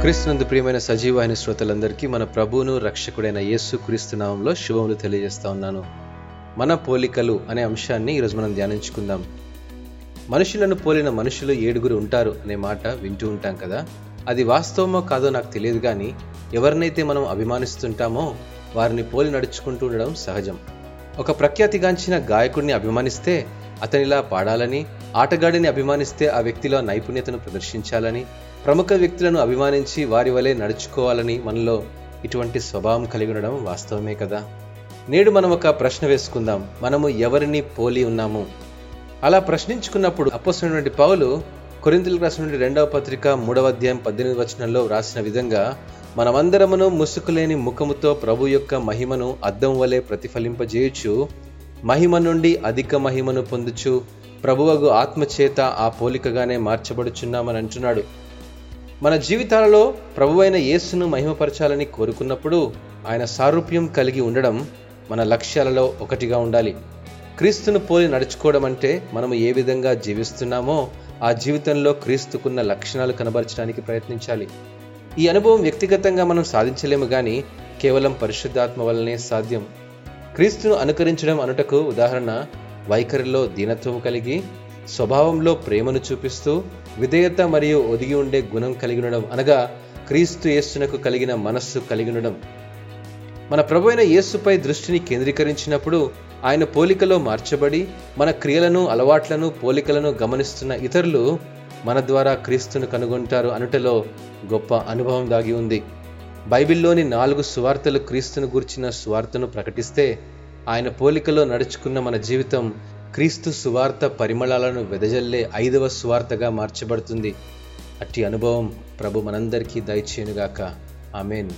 క్రీస్తునందు ప్రియమైన సజీవమైన శ్రోతలందరికీ మన ప్రభువును రక్షకుడైన యేసు క్రీస్తునామంలో శుభములు తెలియజేస్తా ఉన్నాను. మన పోలికలు అనే అంశాన్ని ఈరోజు మనం ధ్యానించుకుందాం. మనుషులను పోలిన మనుషులు ఏడుగురు ఉంటారు అనే మాట వింటూ ఉంటాం కదా. అది వాస్తవమో కాదో నాకు తెలియదు కానీ ఎవరినైతే మనం అభిమానిస్తుంటామో వారిని పోలి నడుచుకుంటూ ఉండడం సహజం. ఒక ప్రఖ్యాతిగాంచిన గాయకుడిని అభిమానిస్తే అతనిలా పాడాలని ఆటగాడిని అభిమానిస్తే ఆ వ్యక్తిలో నైపుణ్యతను ప్రదర్శించాలని ప్రముఖ వ్యక్తులను అభిమానించి వారి వలె నడుచుకోవాలని మనలో ఇటువంటి స్వభావం కలిగి ఉండడం వాస్తవమే కదా? నేడు మనం ఒక ప్రశ్న వేసుకుందాం. మనము ఎవరిని పోలి ఉన్నాము? అలా ప్రశ్నించుకున్నప్పుడు అప్పస్తున్నటువంటి పౌలు కొరింతలకు రాసినటువంటి రెండవ పత్రిక మూడవ అధ్యాయం పద్దెనిమిది వచనంలో వ్రాసిన విధంగా మనమందరమును ముసుకులేని ముఖముతో ప్రభు యొక్క మహిమను అద్దం వలె ప్రతిఫలింపజేయుచు మహిమ నుండి అధిక మహిమను పొందుచు ప్రభువగు ఆత్మచేత ఆ పోలికగానే మార్చబడుచున్నామని అంటున్నాడు. మన జీవితాలలో ప్రభువైన యేసును మహిమపరచాలని కోరుకున్నప్పుడు ఆయన సారూప్యం కలిగి ఉండడం మన లక్ష్యాలలో ఒకటిగా ఉండాలి. క్రీస్తును పోలి నడుచుకోవడం అంటే మనము ఏ విధంగా జీవిస్తున్నామో ఆ జీవితంలో క్రీస్తుకున్న లక్షణాలు కనబరచడానికి ప్రయత్నించాలి. ఈ అనుభవం వ్యక్తిగతంగా మనం సాధించలేము కానీ కేవలం పరిశుద్ధాత్మ వల్లనే సాధ్యం. క్రీస్తును అనుకరించడం అనుటకు ఉదాహరణ వైఖరిలో దీనత్వం కలిగి స్వభావంలో ప్రేమను చూపిస్తూ విధేయత మరియు ఒదిగి ఉండే గుణం కలిగి ఉండడం అనగా క్రీస్తు యేసునకు కలిగిన మనస్సు కలిగి ఉండడం. మన ప్రభు అయిన యేసుపై దృష్టిని కేంద్రీకరించినప్పుడు ఆయన పోలికలో మార్చబడి మన క్రియలను అలవాట్లను పోలికలను గమనిస్తున్న ఇతరులు మన ద్వారా క్రీస్తును కనుగొంటారు అనుటలో గొప్ప అనుభవం దాగి ఉంది. బైబిల్లోని నాలుగు సువార్తలు క్రీస్తును గూర్చిన సువార్తను ప్రకటిస్తే ఆయన పోలికలో నడుచుకున్న మన జీవితం క్రీస్తు సువార్త పరిమళాలను వెదజల్లే ఐదవ సువార్తగా మార్చబడుతుంది. అట్టి అనుభవం ప్రభు మనందరికీ దయచేయునుగాక. ఆమెన్.